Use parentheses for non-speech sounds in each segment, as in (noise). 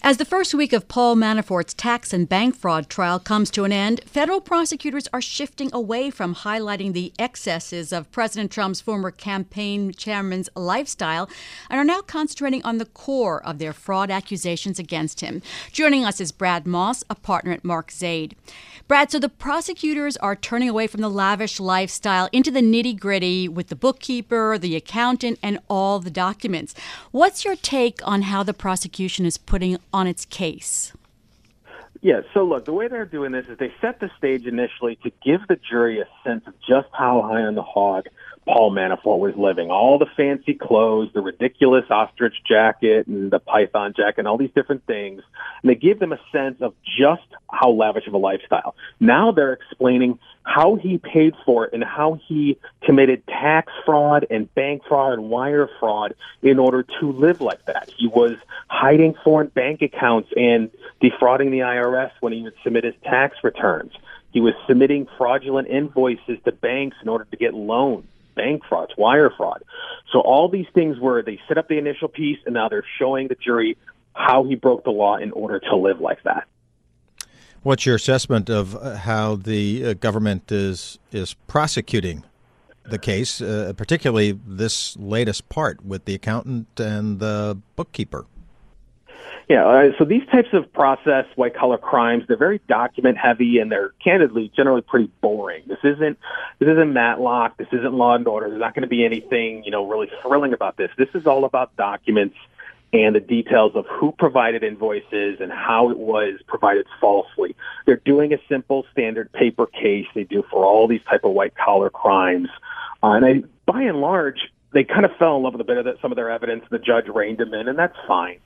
As the first week of Paul Manafort's tax and bank fraud trial comes to an end, federal prosecutors are shifting away from highlighting the excesses of President Trump's former campaign chairman's lifestyle and are now concentrating on the core of their fraud accusations against him. Joining us is Brad Moss, a partner at Mark Zaid. Brad, so the prosecutors are turning away from the lavish lifestyle into the nitty gritty with the bookkeeper, the accountant, and all the documents. What's your take on how the prosecution is putting on its case? Yeah, so look, the way they're doing this is they set the stage initially to give the jury a sense of just how high on the hog Paul Manafort was living. All the fancy clothes, the ridiculous ostrich jacket and the python jacket and all these different things. And they give them a sense of just how lavish of a lifestyle. Now they're explaining how he paid for it and how he committed tax fraud and bank fraud and wire fraud in order to live like that. He was hiding foreign bank accounts and defrauding the IRS when he would submit his tax returns. He was submitting fraudulent invoices to banks in order to get loans bank fraud, wire fraud. So all these things where they set up the initial piece and now they're showing the jury how he broke the law in order to live like that. What's your assessment of uh, how the uh, government is is prosecuting the case, uh, particularly this latest part with the accountant and the bookkeeper? Yeah, uh, so these types of process white collar crimes, they're very document heavy and they're candidly generally pretty boring. This isn't this isn't Matlock, this isn't Law and Order. There's not going to be anything, you know, really thrilling about this. This is all about documents and the details of who provided invoices and how it was provided falsely. They're doing a simple standard paper case they do for all these type of white collar crimes. Uh, and I, by and large, they kind of fell in love with a bit of the, some of their evidence. The judge reined them in, and that's fine.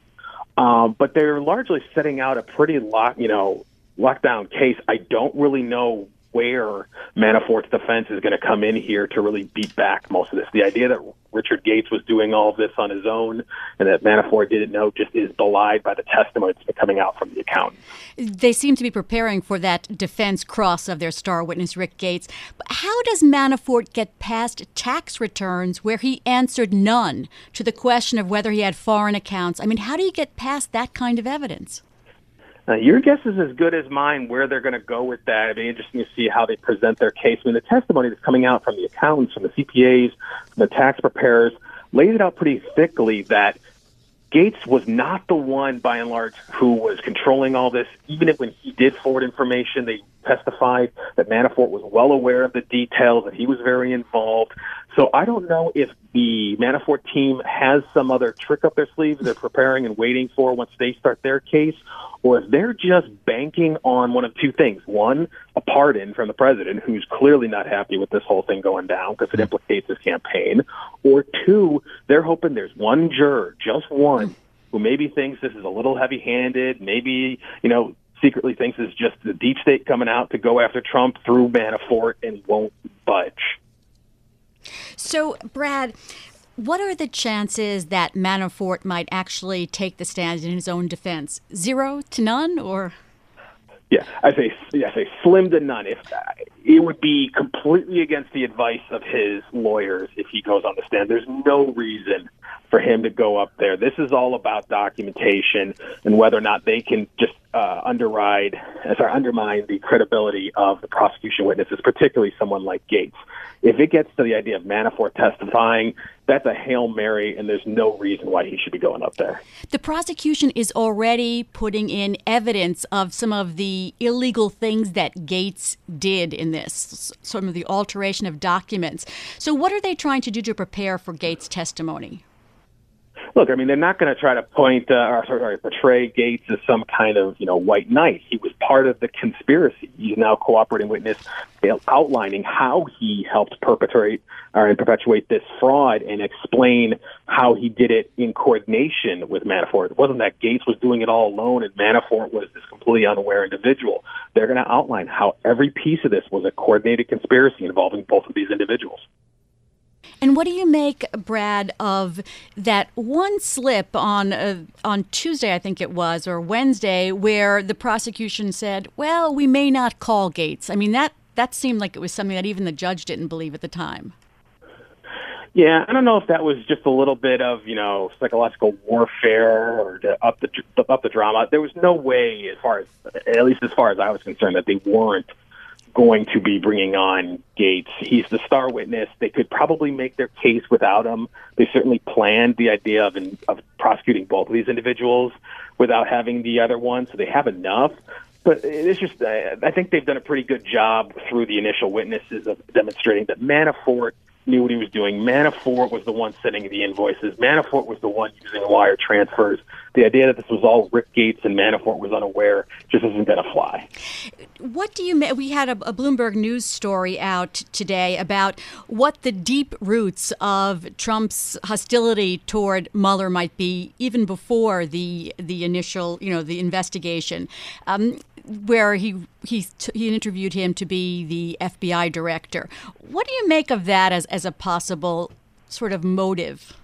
Um, but they're largely setting out a pretty lock, you know, lockdown case. I don't really know where Manafort's defense is going to come in here to really beat back most of this. The idea that Richard Gates was doing all of this on his own and that Manafort didn't know just is belied by the testimony that's been coming out from the account. They seem to be preparing for that defense cross of their star witness, Rick Gates. But how does Manafort get past tax returns where he answered none to the question of whether he had foreign accounts? I mean, how do you get past that kind of evidence? Uh, your guess is as good as mine where they're going to go with that. It'd be interesting to see how they present their case. I mean, the testimony that's coming out from the accountants, from the CPAs, from the tax preparers, lays it out pretty thickly that Gates was not the one, by and large, who was controlling all this. Even if when he did forward information, they testified that Manafort was well aware of the details, that he was very involved. So I don't know if the Manafort team has some other trick up their sleeves they're preparing and waiting for once they start their case, or if they're just banking on one of two things. One, a pardon from the president, who's clearly not happy with this whole thing going down because it mm-hmm. implicates his campaign. Or two, they're hoping there's one juror, just one, mm-hmm. who maybe thinks this is a little heavy handed, maybe, you know, secretly thinks it's just the deep state coming out to go after Trump through Manafort and won't budge. So, Brad, what are the chances that Manafort might actually take the stand in his own defense? Zero to none, or? Yeah, I say yeah, I say slim to none. If it would be completely against the advice of his lawyers if he goes on the stand. There's no reason for him to go up there. This is all about documentation and whether or not they can just uh, underride, uh, sorry, undermine the credibility of the prosecution witnesses, particularly someone like Gates. If it gets to the idea of Manafort testifying, that's a hail mary, and there's no reason why he should be going up there. The prosecution is already putting in evidence of some of the illegal things that Gates did in this, some of the alteration of documents. So, what are they trying to do to prepare for Gates' testimony? Look, I mean, they're not going to try to point uh, or sorry, portray Gates as some kind of you know white knight. He was part of the conspiracy. He's now cooperating witness, outlining how he helped perpetrate or and perpetuate this fraud and explain how he did it in coordination with Manafort. It wasn't that Gates was doing it all alone and Manafort was this completely unaware individual. They're going to outline how every piece of this was a coordinated conspiracy involving both of these individuals. And what do you make, Brad, of that one slip on uh, on Tuesday, I think it was, or Wednesday, where the prosecution said, "Well, we may not call Gates." I mean that that seemed like it was something that even the judge didn't believe at the time. Yeah, I don't know if that was just a little bit of you know psychological warfare or to up the up the drama. There was no way, as far as at least as far as I was concerned, that they weren't going to be bringing on Gates. He's the star witness. They could probably make their case without him. They certainly planned the idea of of prosecuting both of these individuals without having the other one, so they have enough. But it's just, I think they've done a pretty good job through the initial witnesses of demonstrating that Manafort knew what he was doing. Manafort was the one sending the invoices. Manafort was the one using wire transfers. The idea that this was all Rick Gates and Manafort was unaware just isn't going to fly. What do you? Mean? We had a, a, Bloomberg News story out today about what the deep roots of Trump's hostility toward Mueller might be, even before the the initial, you know, the investigation. Um, where he he he interviewed him to be the FBI director. What do you make of that as as a possible sort of motive?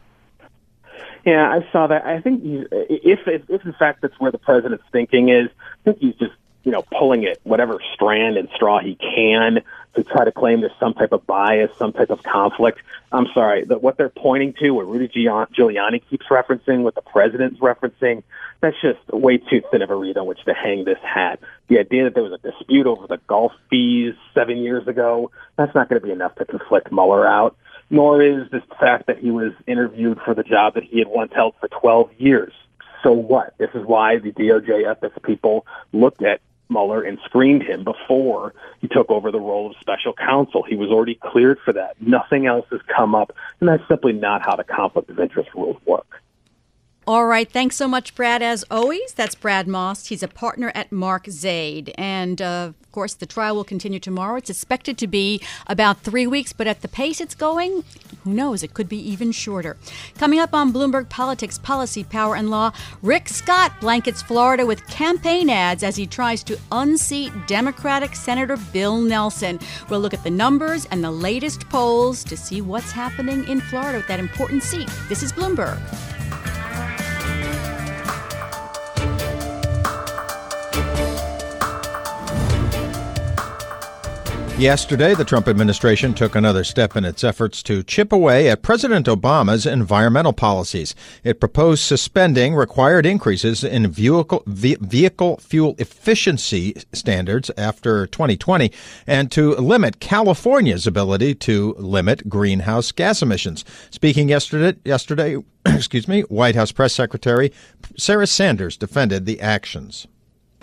Yeah, I saw that. I think if, if if in fact that's where the president's thinking is, I think he's just you know pulling it whatever strand and straw he can to try to claim there's some type of bias, some type of conflict. I'm sorry, that what they're pointing to, what Rudy Giuliani keeps referencing, what the president's referencing, that's just way too thin of a reed on which to hang this hat. The idea that there was a dispute over the golf fees seven years ago, that's not going to be enough to conflict Mueller out. Nor is this fact that he was interviewed for the job that he had once held for 12 years. So what? This is why the DOJ ethics people looked at Mueller and screened him before he took over the role of special counsel. He was already cleared for that. Nothing else has come up, and that's simply not how the conflict of interest rules work. All right. Thanks so much, Brad. As always, that's Brad Moss. He's a partner at Mark Zaid. And uh, of course, the trial will continue tomorrow. It's expected to be about three weeks, but at the pace it's going, who knows? It could be even shorter. Coming up on Bloomberg Politics, Policy, Power, and Law, Rick Scott blankets Florida with campaign ads as he tries to unseat Democratic Senator Bill Nelson. We'll look at the numbers and the latest polls to see what's happening in Florida with that important seat. This is Bloomberg. Yesterday, the Trump administration took another step in its efforts to chip away at President Obama's environmental policies. It proposed suspending required increases in vehicle, vehicle fuel efficiency standards after 2020 and to limit California's ability to limit greenhouse gas emissions. Speaking yesterday, yesterday, (clears throat) excuse me, White House press secretary Sarah Sanders defended the actions.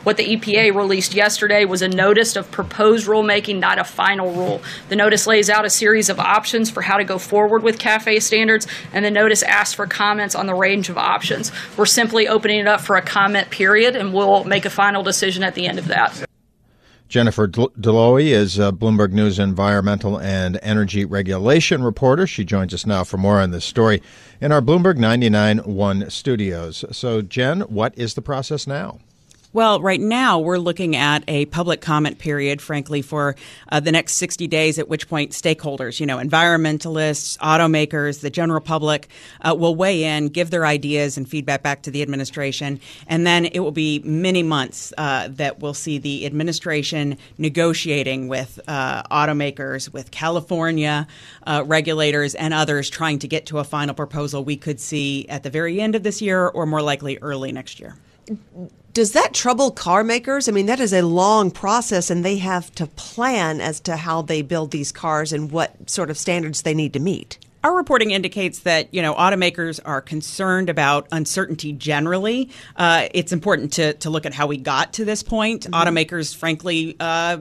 What the EPA released yesterday was a notice of proposed rulemaking, not a final rule. The notice lays out a series of options for how to go forward with CAFE standards, and the notice asks for comments on the range of options. We're simply opening it up for a comment period, and we'll make a final decision at the end of that. Jennifer Dlouhy is a Bloomberg News environmental and energy regulation reporter. She joins us now for more on this story in our Bloomberg 99.1 studios. So, Jen, what is the process now? Well, right now we're looking at a public comment period, frankly, for uh, the next 60 days, at which point stakeholders, you know, environmentalists, automakers, the general public uh, will weigh in, give their ideas and feedback back to the administration. And then it will be many months uh, that we'll see the administration negotiating with uh, automakers, with California uh, regulators, and others trying to get to a final proposal we could see at the very end of this year or more likely early next year. Does that trouble car makers? I mean, that is a long process, and they have to plan as to how they build these cars and what sort of standards they need to meet. Our reporting indicates that you know automakers are concerned about uncertainty generally. Uh, it's important to, to look at how we got to this point. Mm-hmm. Automakers, frankly, uh,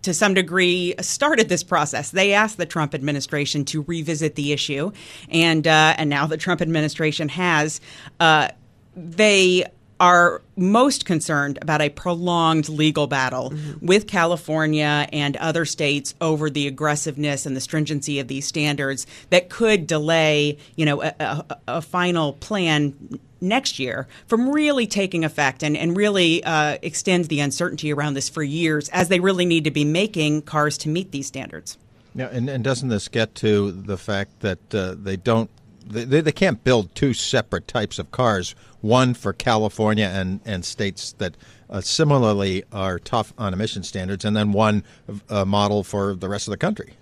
to some degree, started this process. They asked the Trump administration to revisit the issue, and uh, and now the Trump administration has. Uh, they are most concerned about a prolonged legal battle mm-hmm. with California and other states over the aggressiveness and the stringency of these standards that could delay, you know, a, a, a final plan next year from really taking effect and, and really uh, extend the uncertainty around this for years as they really need to be making cars to meet these standards. Yeah, and, and doesn't this get to the fact that uh, they don't they, they can't build two separate types of cars, one for California and, and states that uh, similarly are tough on emission standards, and then one uh, model for the rest of the country.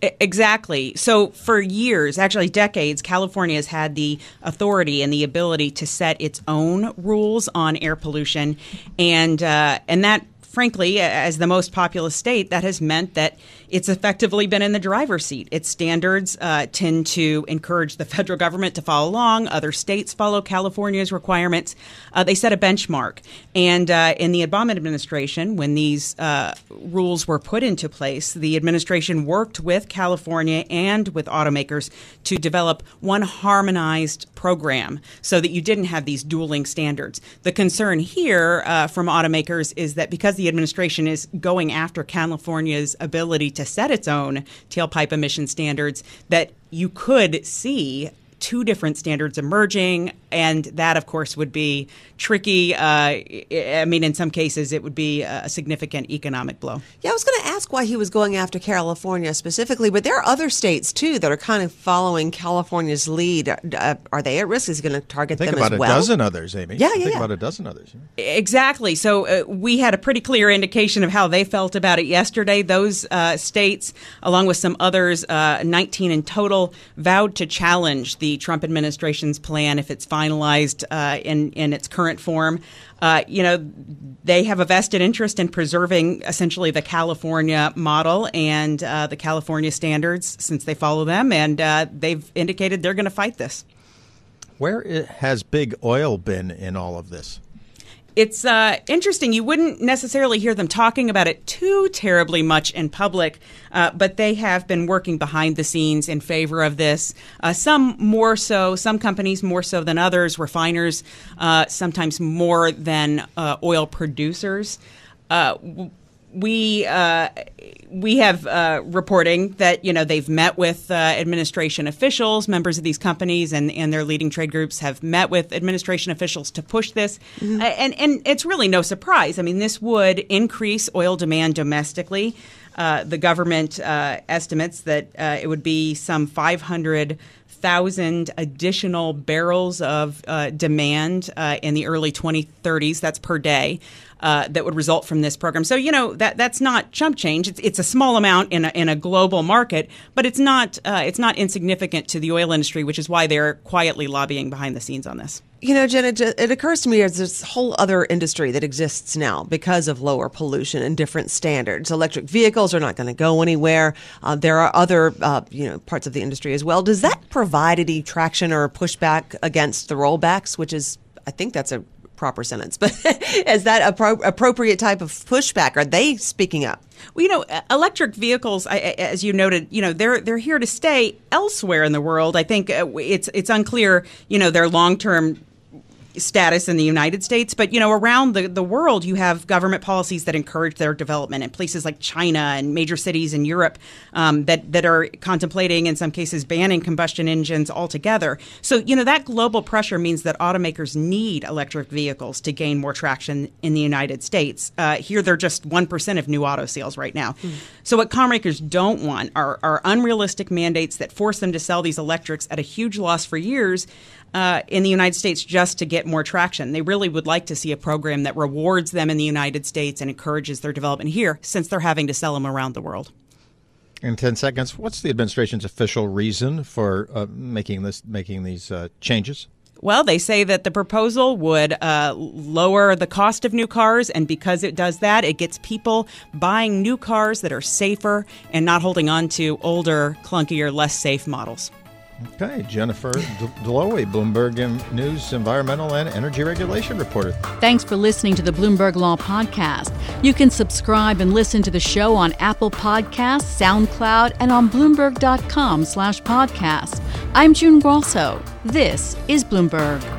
Exactly. So, for years, actually decades, California has had the authority and the ability to set its own rules on air pollution, and uh, and that frankly, as the most populous state, that has meant that it's effectively been in the driver's seat. Its standards uh, tend to encourage the federal government to follow along. Other states follow California's requirements. Uh, they set a benchmark. And uh, in the Obama administration, when these uh, rules were put into place, the administration worked with California and with automakers to develop one harmonized program so that you didn't have these dueling standards. The concern here uh, from automakers is that because the administration is going after California's ability to set its own tailpipe emission standards, that you could see two different standards emerging and that, of course, would be tricky. Uh, I mean, in some cases, it would be a significant economic blow. Yeah, I was going to ask why he was going after California specifically, but there are other states too that are kind of following California's lead. Uh, are they at risk? Is he going to target Think them about as a well? dozen others, Amy. Yeah, yeah, Think yeah. about a dozen others. Exactly. So uh, we had a pretty clear indication of how they felt about it yesterday. Those uh, states, along with some others, uh, 19 in total, vowed to challenge the Trump administration's plan if it's finalized uh, in in its current form. Uh, you know, they have a vested interest in preserving essentially the California model and uh, the California standards since they follow them, and uh, they've indicated they're going to fight this. Where has big oil been in all of this? It's uh, interesting. You wouldn't necessarily hear them talking about it too terribly much in public, uh, but they have been working behind the scenes in favor of this. Uh, some more so, some companies more so than others, refiners uh, sometimes more than uh, oil producers. We uh, we have uh, reporting that you know they've met with uh, administration officials, members of these companies, and, and their leading trade groups have met with administration officials to push this, Uh, and and it's really no surprise. I mean, this would increase oil demand domestically. Uh, the government uh, estimates that uh, it would be some 500 thousand additional barrels of uh, demand uh, in the early 2030s. That's per day. Uh, that would result from this program. So you know that that's not chump change. It's, it's a small amount in a, in a global market, but it's not uh, it's not insignificant to the oil industry, which is why they're quietly lobbying behind the scenes on this. You know, Jen, it, it occurs to me there's this whole other industry that exists now because of lower pollution and different standards. Electric vehicles are not going to go anywhere. Uh, there are other, uh, you know, parts of the industry as well. Does that provide any traction or pushback against the rollbacks? Which is, I think that's a proper sentence, but (laughs) is that a pro- appropriate type of pushback? Are they speaking up? Well, you know, electric vehicles, as you noted, you know, they're they're here to stay elsewhere in the world. I think uh, it's it's unclear, you know, their long term status in the United States, but you know, around the, the world, you have government policies that encourage their development in places like China and major cities in Europe um, that that are contemplating, in some cases, banning combustion engines altogether. So, you know, that global pressure means that automakers need electric vehicles to gain more traction in the United States. Uh, here, they're just one percent of new auto sales right now. So, what car makers don't want are, are unrealistic mandates that force them to sell these electrics at a huge loss for years uh, in the United States just to get more traction. They really would like to see a program that rewards them in the United States and encourages their development here, since they're having to sell them around the world. In ten seconds, what's the administration's official reason for uh, making this making these uh, changes? Well, they say that the proposal would uh, lower the cost of new cars, and because it does that, it gets people buying new cars that are safer and not holding on to older, clunkier, less safe models. Okay, Jennifer Dlouhy, Bloomberg News environmental and energy regulation reporter. Thanks for listening to the Bloomberg Law Podcast. You can subscribe and listen to the show on Apple Podcasts, SoundCloud, and on Bloomberg.com slash podcast. I'm June Grasso. This is Bloomberg.